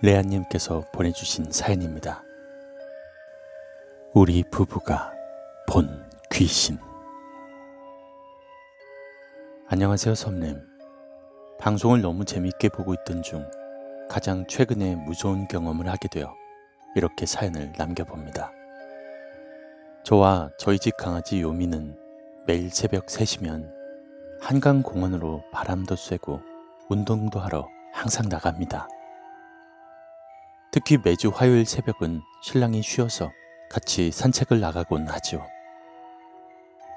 레아님께서 보내주신 사연입니다. 우리 부부가 본 귀신. 안녕하세요, 섬님. 방송을 너무 재밌게 보고 있던 중 가장 최근에 무서운 경험을 하게 되어 이렇게 사연을 남겨봅니다. 저와 저희 집 강아지 요미는 매일 새벽 3시면 한강 공원으로 바람도 쐬고 운동도 하러 항상 나갑니다. 특히 매주 화요일 새벽은 신랑이 쉬어서 같이 산책을 나가곤 하죠.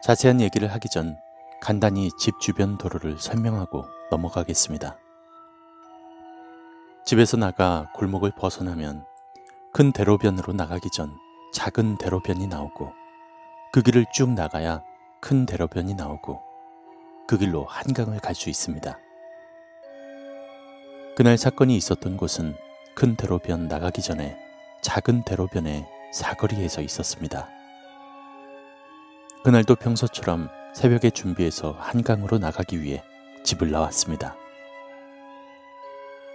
자세한 얘기를 하기 전 간단히 집 주변 도로를 설명하고 넘어가겠습니다. 집에서 나가 골목을 벗어나면 큰 대로변으로 나가기 전 작은 대로변이 나오고 그 길을 쭉 나가야 큰 대로변이 나오고 그 길로 한강을 갈 수 있습니다. 그날 사건이 있었던 곳은 큰 대로변 나가기 전에 작은 대로변의 사거리에서 있었습니다. 그날도 평소처럼 새벽에 준비해서 한강으로 나가기 위해 집을 나왔습니다.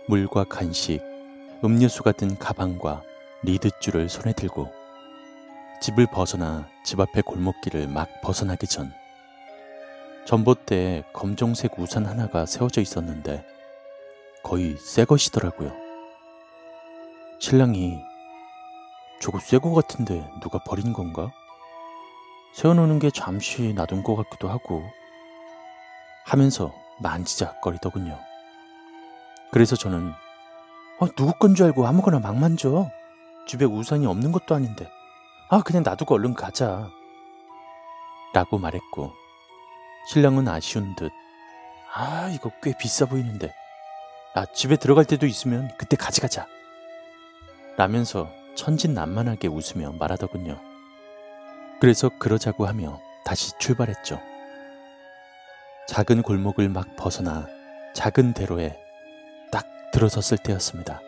물과 간식, 음료수가 든 가방과 리드줄을 손에 들고 집을 벗어나 집 앞의 골목길을 막 벗어나기 전 전봇대에 검정색 우산 하나가 세워져 있었는데 거의 새 것이더라고요. 신랑이 저거 새거 같은데 누가 버린 건가? 세워놓는 게 잠시 놔둔 것 같기도 하고 하면서 만지작거리더군요. 그래서 저는 아, 누구 건 줄 알고 아무거나 막 만져. 집에 우산이 없는 것도 아닌데. 아, 그냥 놔두고 얼른 가자. 라고 말했고, 신랑은 아쉬운 듯, 아, 이거 꽤 비싸 보이는데. 아, 집에 들어갈 때도 있으면 그때 가져가자. 라면서 천진난만하게 웃으며 말하더군요. 그래서 그러자고 하며 다시 출발했죠. 작은 골목을 막 벗어나 작은 대로에 딱 들어섰을 때였습니다.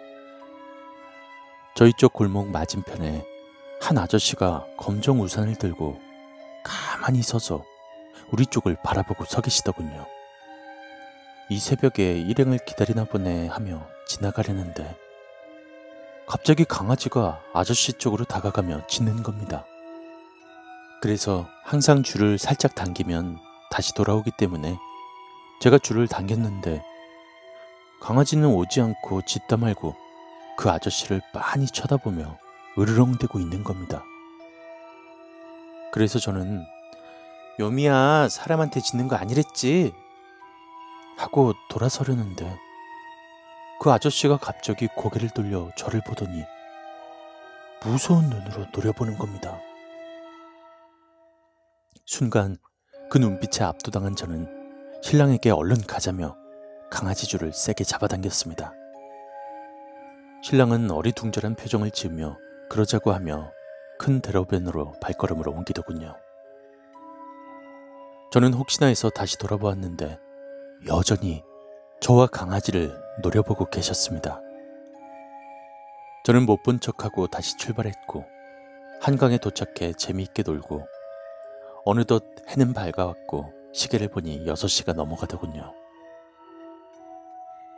저희 쪽 골목 맞은편에 한 아저씨가 검정 우산을 들고 가만히 서서 우리 쪽을 바라보고 서 계시더군요. 이 새벽에 일행을 기다리나 보네 하며 지나가려는데 갑자기 강아지가 아저씨 쪽으로 다가가며 짖는 겁니다. 그래서 항상 줄을 살짝 당기면 다시 돌아오기 때문에 제가 줄을 당겼는데 강아지는 오지 않고 짖다 말고 그 아저씨를 빤히 쳐다보며 으르렁대고 있는 겁니다. 그래서 저는 요미야 사람한테 짖는 거 아니랬지 하고 돌아서려는데 그 아저씨가 갑자기 고개를 돌려 저를 보더니 무서운 눈으로 노려보는 겁니다. 순간 그 눈빛에 압도당한 저는 신랑에게 얼른 가자며 강아지 줄을 세게 잡아당겼습니다. 신랑은 어리둥절한 표정을 지으며 그러자고 하며 큰 대로변으로 발걸음을 옮기더군요. 저는 혹시나 해서 다시 돌아보았는데 여전히 저와 강아지를 노려보고 계셨습니다. 저는 못 본 척하고 다시 출발했고 한강에 도착해 재미있게 놀고 어느덧 해는 밝아왔고 시계를 보니 6시가 넘어가더군요.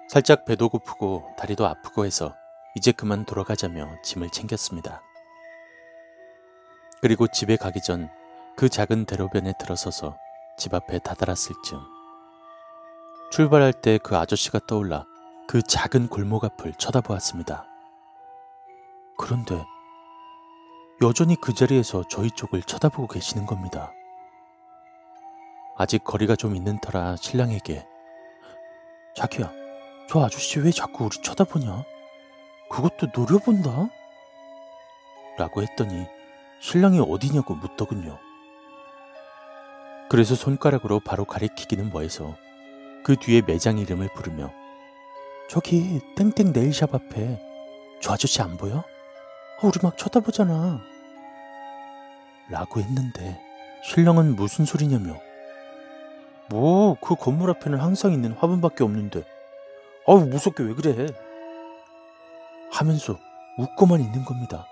살짝 배도 고프고 다리도 아프고 해서 이제 그만 돌아가자며 짐을 챙겼습니다. 그리고 집에 가기 전 그 작은 대로변에 들어서서 집 앞에 다다랐을 즈음 출발할 때 그 아저씨가 떠올라 그 작은 골목 앞을 쳐다보았습니다. 그런데 여전히 그 자리에서 저희 쪽을 쳐다보고 계시는 겁니다. 아직 거리가 좀 있는 터라 신랑에게 자기야, 저 아저씨 왜 자꾸 우리 쳐다보냐? 그것도 노려본다? 라고 했더니 신랑이 어디냐고 묻더군요. 그래서 손가락으로 바로 가리키기는 뭐해서 그 뒤에 매장 이름을 부르며 저기 땡땡 네일샵 앞에 저 아저씨 안 보여? 어, 우리 막 쳐다보잖아. 라고 했는데 신랑은 무슨 소리냐며 뭐 그 건물 앞에는 항상 있는 화분밖에 없는데 아우 무섭게 왜 그래 하면서 웃고만 있는 겁니다.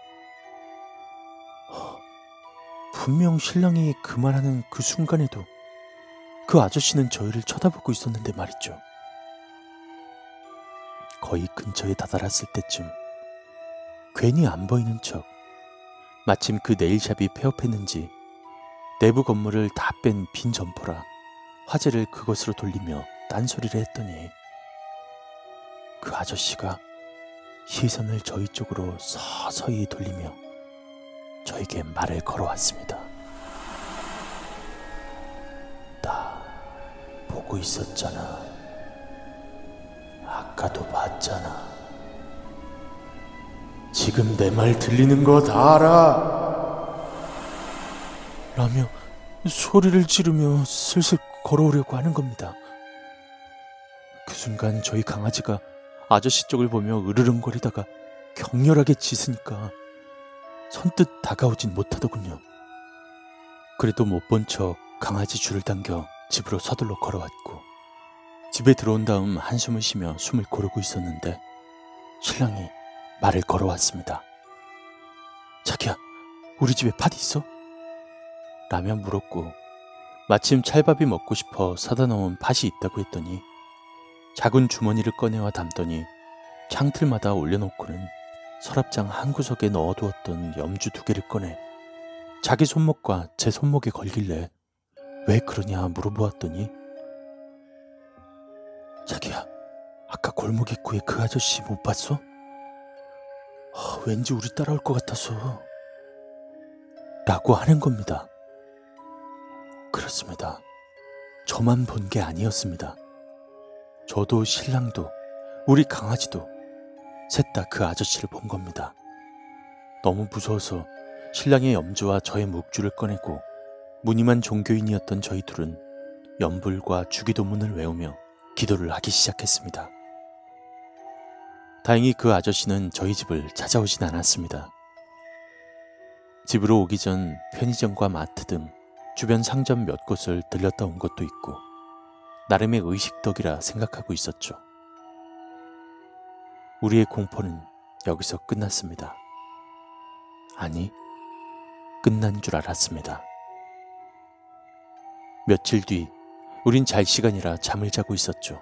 분명 신랑이 그 말하는 그 순간에도 그 아저씨는 저희를 쳐다보고 있었는데 말이죠. 거의 근처에 다다랐을 때쯤 괜히 안 보이는 척 마침 그 네일샵이 폐업했는지 내부 건물을 다 뺀 빈 점포라 화제를 그것으로 돌리며 딴소리를 했더니 그 아저씨가 시선을 저희 쪽으로 서서히 돌리며 저에게 말을 걸어왔습니다. 보고 있었잖아. 아까도 봤잖아. 지금 내 말 들리는 거 다 알아. 라며 소리를 지르며 슬슬 걸어오려고 하는 겁니다. 그 순간 저희 강아지가 아저씨 쪽을 보며 으르렁거리다가 격렬하게 짖으니까 선뜻 다가오진 못하더군요. 그래도 못 본 척 강아지 줄을 당겨 집으로 서둘러 걸어왔고 집에 들어온 다음 한숨을 쉬며 숨을 고르고 있었는데 신랑이 말을 걸어왔습니다. 자기야, 우리 집에 팥 있어? 라며 물었고 마침 찰밥이 먹고 싶어 사다 놓은 팥이 있다고 했더니 작은 주머니를 꺼내와 담더니 창틀마다 올려놓고는 서랍장 한 구석에 넣어두었던 염주 두 개를 꺼내 자기 손목과 제 손목에 걸길래 왜 그러냐 물어보았더니 자기야 아까 골목 입구에 그 아저씨 못 봤어? 아, 왠지 우리 따라올 것 같아서 라고 하는 겁니다. 그렇습니다. 저만 본 게 아니었습니다. 저도 신랑도 우리 강아지도 셋 다 그 아저씨를 본 겁니다. 너무 무서워서 신랑의 염주와 저의 묵주를 꺼내고 무늬만 종교인이었던 저희 둘은 연불과 주기도문을 외우며 기도를 하기 시작했습니다. 다행히 그 아저씨는 저희 집을 찾아오진 않았습니다. 집으로 오기 전 편의점과 마트 등 주변 상점 몇 곳을 들렸다 온 것도 있고 나름의 의식덕이라 생각하고 있었죠. 우리의 공포는 여기서 끝났습니다. 아니, 끝난 줄 알았습니다. 며칠 뒤, 우린 잘 시간이라 잠을 자고 있었죠.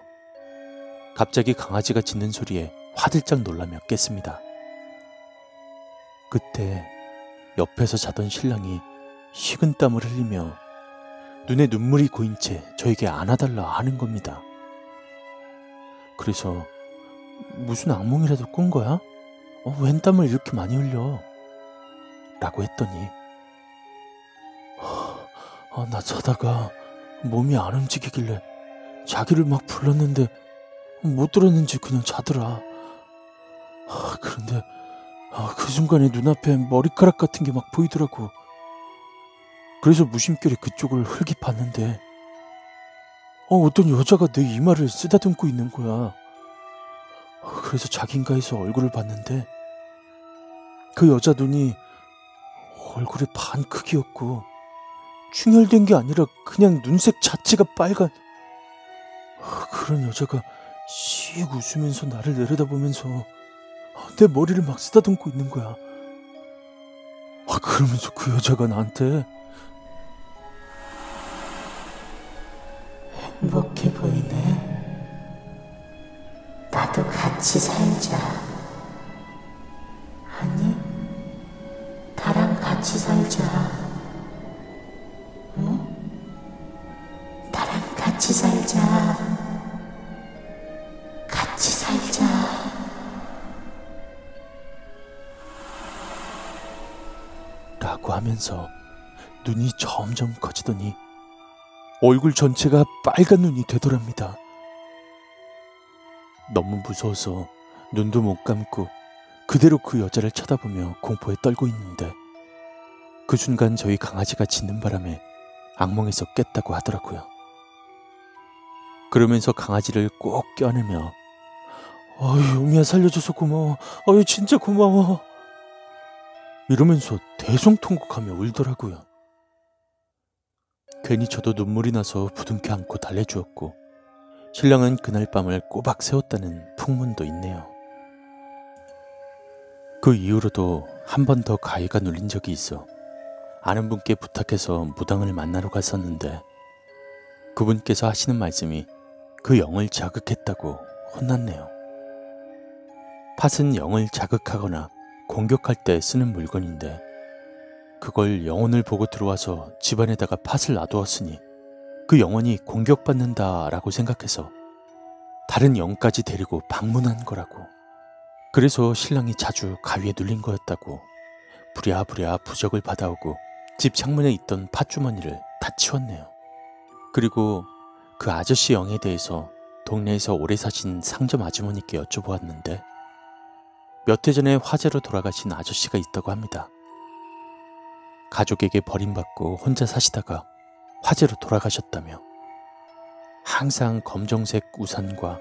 갑자기 강아지가 짖는 소리에 화들짝 놀라며 깼습니다. 그때 옆에서 자던 신랑이 식은 땀을 흘리며 눈에 눈물이 고인 채 저에게 안아달라 하는 겁니다. 그래서 무슨 악몽이라도 꾼 거야? 어, 웬 땀을 이렇게 많이 흘려? 라고 했더니 아, 나 자다가 몸이 안 움직이길래 자기를 막 불렀는데 못 들었는지 그냥 자더라. 아, 그런데 아, 그 순간에 눈앞에 머리카락 같은 게 막 보이더라고. 그래서 무심결에 그쪽을 흘기 봤는데 어, 어떤 여자가 내 이마를 쓰다듬고 있는 거야. 그래서 자긴가 해서 얼굴을 봤는데 그 여자 눈이 얼굴의 반 크기였고 충혈된 게 아니라 그냥 눈색 자체가 빨간 그런 여자가 씩 웃으면서 나를 내려다보면서 내 머리를 막 쓰다듬고 있는 거야. 아, 그러면서 그 여자가 나한테 행복해 보이네. 나도 같이 살자. 아니, 나랑 같이 살자. 하면서 눈이 점점 커지더니 얼굴 전체가 빨간 눈이 되더랍니다. 너무 무서워서 눈도 못 감고 그대로 그 여자를 쳐다보며 공포에 떨고 있는데 그 순간 저희 강아지가 짖는 바람에 악몽에서 깼다고 하더라고요. 그러면서 강아지를 꼭 껴안으며 어이 용이야 살려줘서 고마워 어이 진짜 고마워 이러면서 대성통곡하며 울더라고요. 괜히 저도 눈물이 나서 부둥켜 안고 달래주었고 신랑은 그날 밤을 꼬박 세웠다는 풍문도 있네요. 그 이후로도 한 번 더 가위가 눌린 적이 있어 아는 분께 부탁해서 무당을 만나러 갔었는데 그분께서 하시는 말씀이 그 영을 자극했다고 혼났네요. 팥은 영을 자극하거나 공격할 때 쓰는 물건인데 그걸 영혼을 보고 들어와서 집안에다가 팥을 놔두었으니 그 영혼이 공격받는다라고 생각해서 다른 영까지 데리고 방문한 거라고. 그래서 신랑이 자주 가위에 눌린 거였다고 부랴부랴 부적을 받아오고 집 창문에 있던 팥주머니를 다 치웠네요. 그리고 그 아저씨 영에 대해서 동네에서 오래 사신 상점 아주머니께 여쭤보았는데 몇 해 전에 화재로 돌아가신 아저씨가 있다고 합니다. 가족에게 버림받고 혼자 사시다가 화재로 돌아가셨다며 항상 검정색 우산과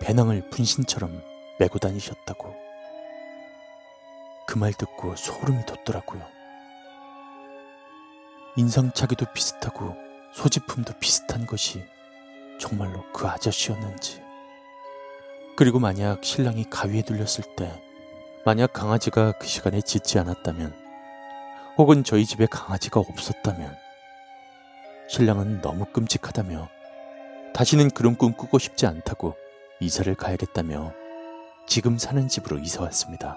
배낭을 분신처럼 메고 다니셨다고. 그 말 듣고 소름이 돋더라고요. 인상착의도 비슷하고 소지품도 비슷한 것이 정말로 그 아저씨였는지. 그리고 만약 신랑이 가위에 눌렸을 때, 만약 강아지가 그 시간에 짖지 않았다면, 혹은 저희 집에 강아지가 없었다면, 신랑은 너무 끔찍하다며, 다시는 그런 꿈 꾸고 싶지 않다고 이사를 가야겠다며, 지금 사는 집으로 이사 왔습니다.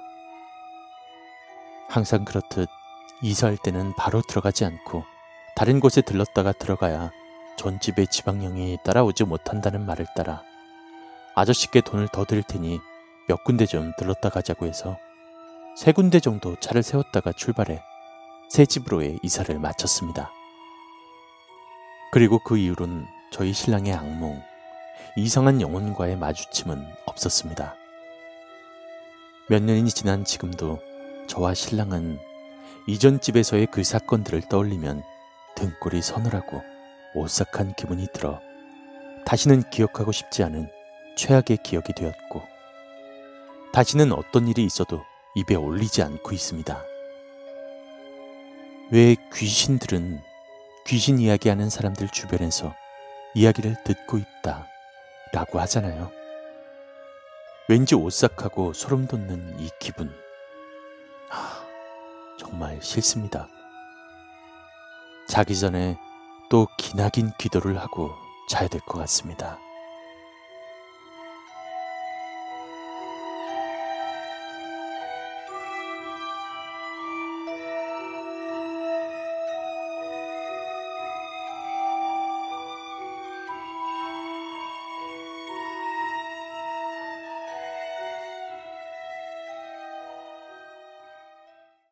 항상 그렇듯 이사할 때는 바로 들어가지 않고 다른 곳에 들렀다가 들어가야 전 집의 지방령이 따라오지 못한다는 말을 따라 아저씨께 돈을 더 드릴 테니 몇 군데 좀 들렀다 가자고 해서 세 군데 정도 차를 세웠다가 출발해 새 집으로의 이사를 마쳤습니다. 그리고 그 이후로는 저희 신랑의 악몽, 이상한 영혼과의 마주침은 없었습니다. 몇 년이 지난 지금도 저와 신랑은 이전 집에서의 그 사건들을 떠올리면 등골이 서늘하고 오싹한 기분이 들어 다시는 기억하고 싶지 않은 최악의 기억이 되었고 다시는 어떤 일이 있어도 입에 올리지 않고 있습니다. 왜 귀신들은 귀신 이야기하는 사람들 주변에서 이야기를 듣고 있다 라고 하잖아요. 왠지 오싹하고 소름 돋는 이 기분. 아, 정말 싫습니다. 자기 전에 또 기나긴 기도를 하고 자야 될 것 같습니다.